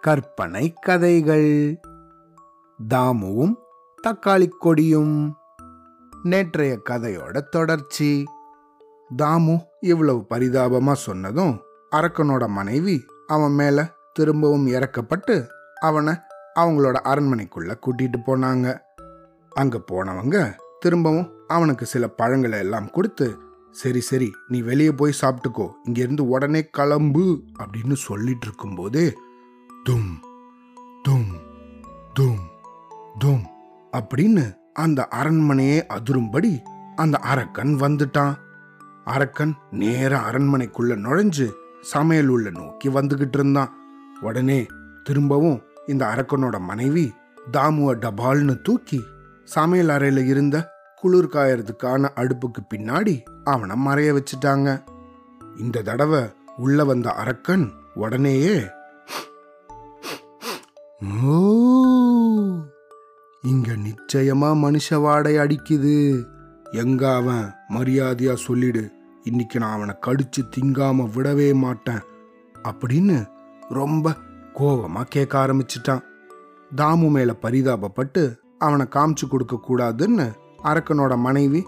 கற்பனை கதைகள். தாமுவும் தக்காளி கொடியும். நேற்றைய கதையோட தொடர்ச்சி. தாமு இவ்வளவு பரிதாபமா சொன்னதும் அரக்கனோட மனைவி அவன் மேல திரும்பவும் இறக்கப்பட்டு அவனை அவங்களோட அரண்மனைக்குள்ள கூட்டிட்டு போனாங்க. அங்க போனவங்க திரும்பவும் அவனுக்கு சில பழங்களை எல்லாம் கொடுத்து சரி சரி நீ வெளியே போய் சாப்பிட்டுக்கோ. இங்கிருந்து உடனே கிளம்பு அப்படின்னு சொல்லிட்டு இருக்கும்போது தும் தும் தும் தும் அப்படின்னு அந்த அரண்மனையே அதிரும்படி அந்த அரக்கன் வந்துட்டான். அரக்கன் நேர அரண்மனைக்குள்ள நுழைஞ்சு சமையல் உள்ள நோக்கி வந்துகிட்டு இருந்தான். உடனே திரும்பவும் இந்த அரக்கனோட மனைவி தாமுவ டபால்னு தூக்கி சமையல் அறையில இருந்த குளிர் காயறதுக்கான அடுப்புக்கு பின்னாடி அவனை மறைய வச்சுட்டாங்க. இந்த தடவை உள்ள வந்த அரக்கன் உடனேயே இங்க நிச்சயமா மனுஷ வாடை அடிக்குது. எங்க அவன் மரியாதையா சொல்லிடு. இன்னைக்கு நான் அவனை கடிச்சு திங்காம விடவே மாட்டேன். அப்படின்னு ரொம்ப கோபமா கேட்க ஆரம்பிச்சிட்டான். தாமு மேல பரிதாபப்பட்டு அவனை காமிச்சு கொடுக்க கூடாதுன்னு அரக்கனோட மனைவி.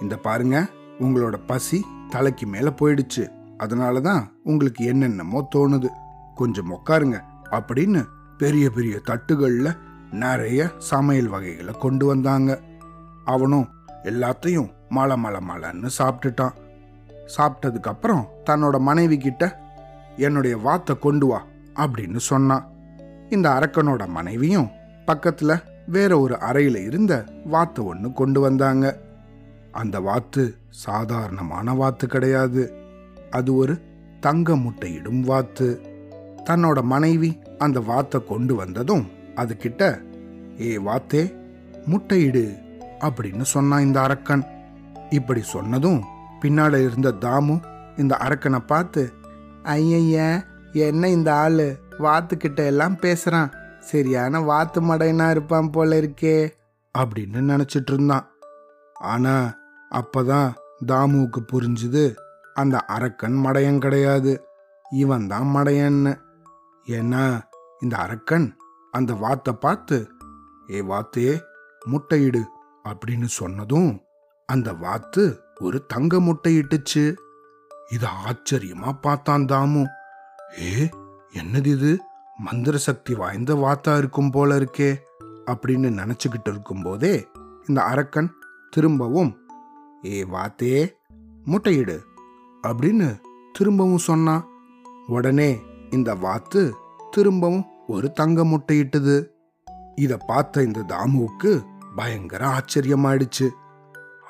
இந்த பாருங்க உங்களோட பசி தலைக்கு மேல போயிடுச்சு. அதனால தான் உங்களுக்கு என்னென்னமோ தோணுது. கொஞ்சம் உட்காருங்க அப்படின்னு பெரிய பெரிய தட்டுகளில் நிறைய சமையல் வகைகளை கொண்டு வந்தாங்க. அவனும் எல்லாத்தையும் மலை மலை மலைன்னு சாப்பிட்டுட்டான். சாப்பிட்டதுக்கு அப்புறம் தன்னோட மனைவி கிட்ட என்னுடைய வாத்தை கொண்டு வா அப்படின்னு சொன்னான். இந்த அரக்கனோட மனைவியும் பக்கத்துல வேற ஒரு அறையில இருந்த வாத்து ஒன்று கொண்டு வந்தாங்க. அந்த வாத்து சாதாரணமான வாத்து கிடையாது. அது ஒரு தங்க முட்டையிடும் வாத்து. தன்னோட மனைவி அந்த வாத்தை கொண்டு வந்ததும் அது கிட்ட ஏ வாத்தே முட்டையிடு அப்படின்னு சொன்னான் இந்த அரக்கன். இப்படி சொன்னதும் பின்னால இருந்த தாமு இந்த அரக்கனை பார்த்து ஐயய்ய என்ன இந்த ஆளு? வாத்துக்கிட்ட எல்லாம் பேசுறான். சரியான வாத்து மடையனா இருப்பான் போல இருக்கே அப்படின்னு நினச்சிட்டு இருந்தான் ஆனா அப்பதான் தாமுவுக்கு புரிஞ்சுது அந்த அரக்கன் மடையன் கிடையாது. இவன் தான் மடையன்னு. ஏன்னா இந்த அரக்கன் அந்த வாத்தை பார்த்து ஏ வாத்தே முட்டையிடு அப்படின்னு சொன்னதும் அந்த வாத்து ஒரு தங்க முட்டையிட்டுச்சு இது ஆச்சரியமா பார்த்தான் தாமு. ஏ என்னது இது? மந்திர சக்தி வாய்ந்த வாத்தா இருக்கும் போல இருக்கே அப்படின்னு நினச்சிக்கிட்டு இருக்கும்போதே இந்த அரக்கன் திரும்பவும் ஏ வாத்தே முட்டையிடு அப்படின்னு திரும்பவும் சொன்னான் உடனே இந்த வாத்து திரும்பவும் ஒரு தங்க முட்டையிட்டது. இதை பார்த்த இந்த தாமுவுக்கு பயங்கர ஆச்சரியமாயிடுச்சு.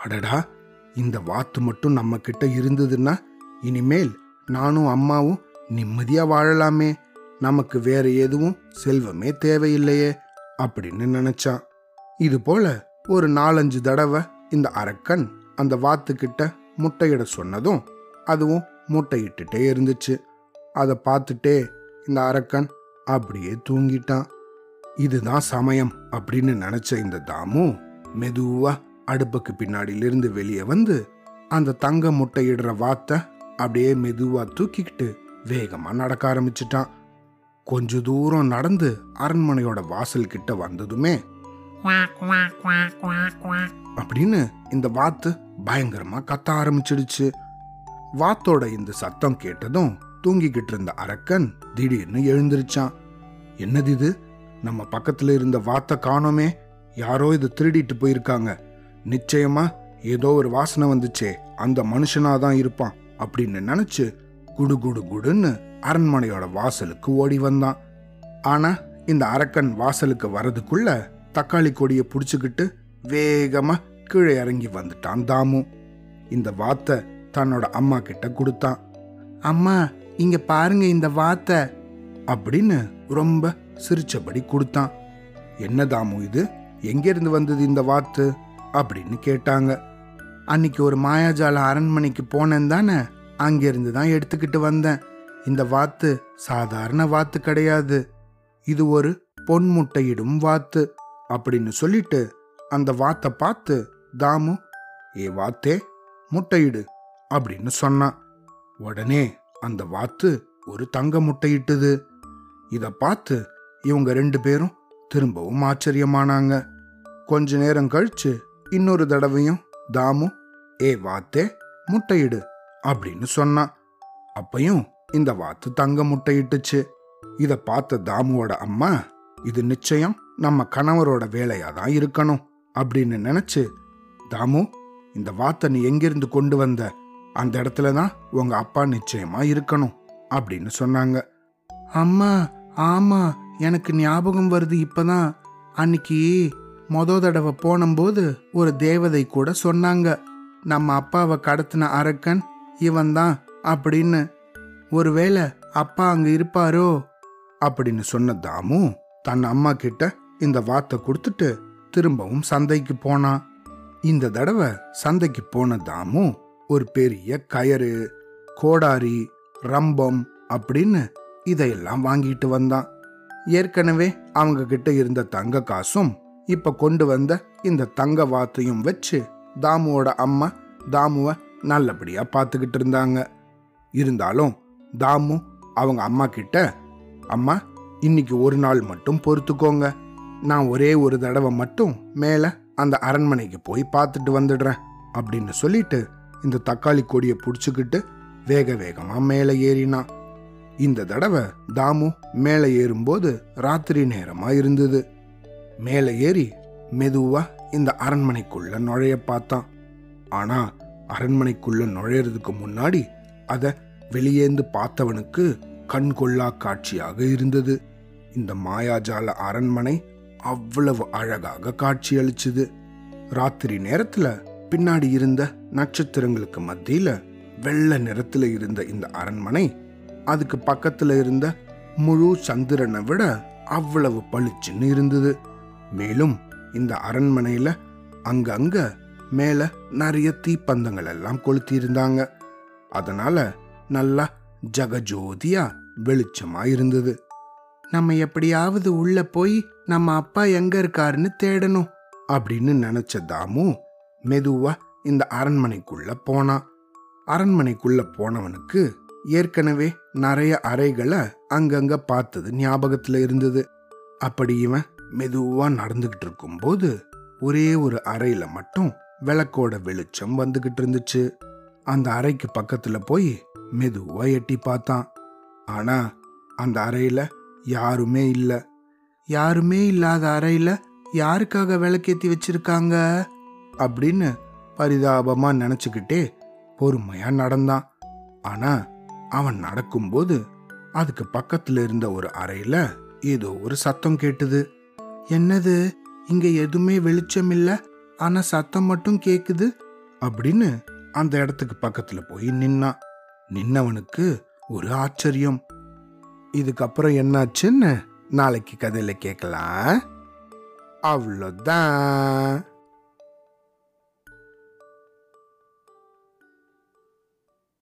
அடடா இந்த வாத்து மட்டும் நம்ம கிட்ட இருந்ததுன்னா இனிமேல் நானும் அம்மாவும் நிம்மதியா வாழலாமே நமக்கு வேற எதுவும் செல்வமே தேவையில்லையே அப்படின்னு நினைச்சான். இது போல ஒரு நாலஞ்சு தடவை இந்த அரக்கன் அந்த வாத்துக்கிட்ட முட்டையிட சொன்னதும் அதுவும் முட்டையிட்டுட்டே இருந்துச்சு. அதை பார்த்துட்டே இந்த அரக்கன் அப்படியே தூங்கிட்டான். இதுதான் சமயம் அப்படின்னு நினைச்ச இந்த தாமு மெதுவா அடுப்புக்கு பின்னாடியிலிருந்து வெளியே வந்து அந்த தங்க முட்டையிடுற வாத்தை அப்படியே மெதுவா தூக்கிக்கிட்டு வேகமா நடக்க ஆரம்பிச்சிட்டான். கொஞ்ச தூரம் நடந்து அரண்மனையோட வாசல் கிட்ட வந்ததுமே அப்படின்னு இந்த வாத்து பயங்கரமா கத்த ஆரம்பிச்சிடுச்சு. வாத்தோட இந்த சத்தம் கேட்டதும் தூங்கிக்கிட்டு இருந்த அரக்கன் திடீர்னு எழுந்திருச்சான். என்னது இது? நம்ம பக்கத்துல இருந்த வாத்தை காணோமே. யாரோ இது திருடிட்டு போயிருக்காங்க. நிச்சயமா ஏதோ ஒரு வாசனை வந்துச்சே. அந்த மனுஷனாதான் இருப்பான் அப்படின்னு நினைச்சு குடு குடு குடுன்னு அரண்மனையோட வாசலுக்கு ஓடி வந்தான். ஆனா இந்த அரக்கன் வாசலுக்கு வரதுக்குள்ள தக்காளி கொடியை புடிச்சுக்கிட்டு வேகமா கீழே இறங்கி வந்துட்டான் தாமு. இந்த வாத்தை தன்னோட அம்மா கிட்ட கொடுத்தான். அம்மா இங்க பாருங்க இந்த வாத்தை அப்படின்னு ரொம்ப சிரிச்சபடி கொடுத்தான். என்ன தாமு இது? எங்கேருந்து வந்தது இந்த வாத்து அப்படின்னு கேட்டாங்க. அன்னைக்கு ஒரு மாயாஜால அரண்மனைக்கு போனேன் தானே அங்கிருந்து தான் எடுத்துக்கிட்டு வந்தேன். இந்த வாத்து சாதாரண வாத்து கிடையாது. இது ஒரு பொன் முட்டையிடும் வாத்து. அப்படின்னு சொல்லிட்டு அந்த வாத்தை பார்த்து தாமு ஏ வாத்தே முட்டையிடு அப்படின்னு சொன்னான். உடனே அந்த வாத்து ஒரு தங்க முட்டையிட்டுது. இதை பார்த்து இவங்க ரெண்டு பேரும் திரும்பவும் ஆச்சரியமானாங்க. கொஞ்ச நேரம் கழிச்சு இன்னொரு தடவையும் தாமு ஏ வாத்தே முட்டையிடு அப்படின்னு சொன்னான் அப்பையும் இந்த வாத்து தங்க முட்டையிட்டுச்சு. இத பார்த்த தாமுவோட அம்மா இது நிச்சயம் நம்ம கணவரோட வேலையா தான் இருக்கணும் அப்படின்னு நினைச்சு தாமு இந்த வாத்தை நீ எங்கிருந்து கொண்டு வந்த? அந்த இடத்துல தான் உங்க அப்பா நிச்சயமா இருக்கணும் அப்படின்னு சொன்னாங்க. அம்மா ஆமா எனக்கு ஞாபகம் வருது இப்பதான். அன்னைக்கு மொத தடவை போனும்போது ஒரு தேவதை கூட சொன்னாங்க. நம்ம அப்பாவை கடத்தின அரக்கன் இவன்தான் அப்படின்னு ஒருவேளை அப்பா அங்க இருப்பாரோ? அப்படின்னு சொன்ன தாமு தன் அம்மா கிட்ட இந்த வார்த்தை கொடுத்துட்டு திரும்பவும் சந்தைக்கு போனான். இந்த தடவை சந்தைக்கு போன தாமு ஒரு பெரிய கயறு கோடாரி ரம்பம் அப்படின்னு இதையெல்லாம் வாங்கிட்டு வந்தான். ஏற்கனவே அவங்க கிட்ட இருந்த தங்க காசும் இப்ப கொண்டு வந்த இந்த தங்க வாத்தையும் வச்சு தாமுவோட அம்மா தாமுவை நல்லபடியா பார்த்துக்கிட்டு இருந்தாங்க. இருந்தாலும் தாமு அவங்க அம்மா கிட்ட அம்மா இன்னைக்கு ஒரு நாள் மட்டும் பொறுத்துக்கோங்க. நான் ஒரே ஒரு தடவை மட்டும் மேல அந்த அரண்மனைக்கு போய் பார்த்துட்டு வந்துடுறேன் அப்படின்னு சொல்லிட்டு இந்த தக்காளி கொடியை புடிச்சுக்கிட்டு வேக வேகமா மேலே ஏறினான். இந்த தடவை தாமு மேலே ஏறும்போது ராத்திரி நேரமா இருந்தது. மேலே ஏறி மெதுவா இந்த அரண்மனைக்குள்ள நுழைய பார்த்தான். ஆனா அரண்மனைக்குள்ள நுழையறதுக்கு முன்னாடி அதை வெளியேந்து பார்த்தவனுக்கு கண் கொள்ளா காட்சியாக இருந்தது. இந்த மாயாஜால அரண்மனை அவ்வளவு அழகாக காட்சியளிச்சுது ராத்திரி நேரத்துல பின்னாடி இருந்த நட்சத்திரங்களுக்கு மத்தியில வெள்ளை நிறத்துல இருந்த இந்த அரண்மனை அதுக்கு பக்கத்துல இருந்த முழு சந்திரனை விட அவ்வளவு பளிச்சுன்னு இருந்தது. மேலும் இந்த அரண்மனையில அங்கங்க மேல நிறைய தீப்பந்தங்கள் எல்லாம் கொளுத்தியிருந்தாங்க. அதனால நல்லா ஜகஜோதியா வெளிச்சமா இருந்தது. நம்ம எப்படியாவது உள்ள போய் நம்ம அப்பா எங்க இருக்காருன்னு தேடணும் அப்படின்னு நினைச்ச தாமு மெதுவா இந்த அரண்மனைக்குள்ள போனான் அரண்மனைக்குள்ள போனவனுக்கு ஏற்கனவே நிறைய அறைகளை அங்கங்க பார்த்தது ஞாபகத்துல இருந்தது. அப்படி இவன் மெதுவா நடந்துகிட்டு இருக்கும்போது ஒரே ஒரு அறையில மட்டும் விளக்கோட வெளிச்சம் வந்துகிட்டு இருந்துச்சு. அந்த அறைக்கு பக்கத்துல போய் மெதுவா எட்டி பார்த்தான். ஆனா அந்த அறையில யாருமே இல்ல. யாருமே இல்லாத அறையில யாருக்காக விளக்கேத்தி வச்சிருக்காங்க? அப்படின்னு பரிதாபமா நினைச்சுக்கிட்டே பொறுமையா நடந்தான். ஆனா அவன் நடக்கும்போது அதுக்கு பக்கத்துல இருந்த ஒரு அறையில ஏதோ ஒரு சத்தம் கேட்டுது. என்னது? இங்க எதுவுமே வெளிச்சம் இல்ல? ஆனா சத்தம் மட்டும் கேக்குது அப்படின்னு அந்த இடத்துக்கு பக்கத்துல போய் நின்னான் நின்னவனுக்கு ஒரு ஆச்சரியம். இதுக்கப்புறம் என்னாச்சுன்னு நாளைக்கு கதையில கேட்கலாம் அவ்வளோதான்.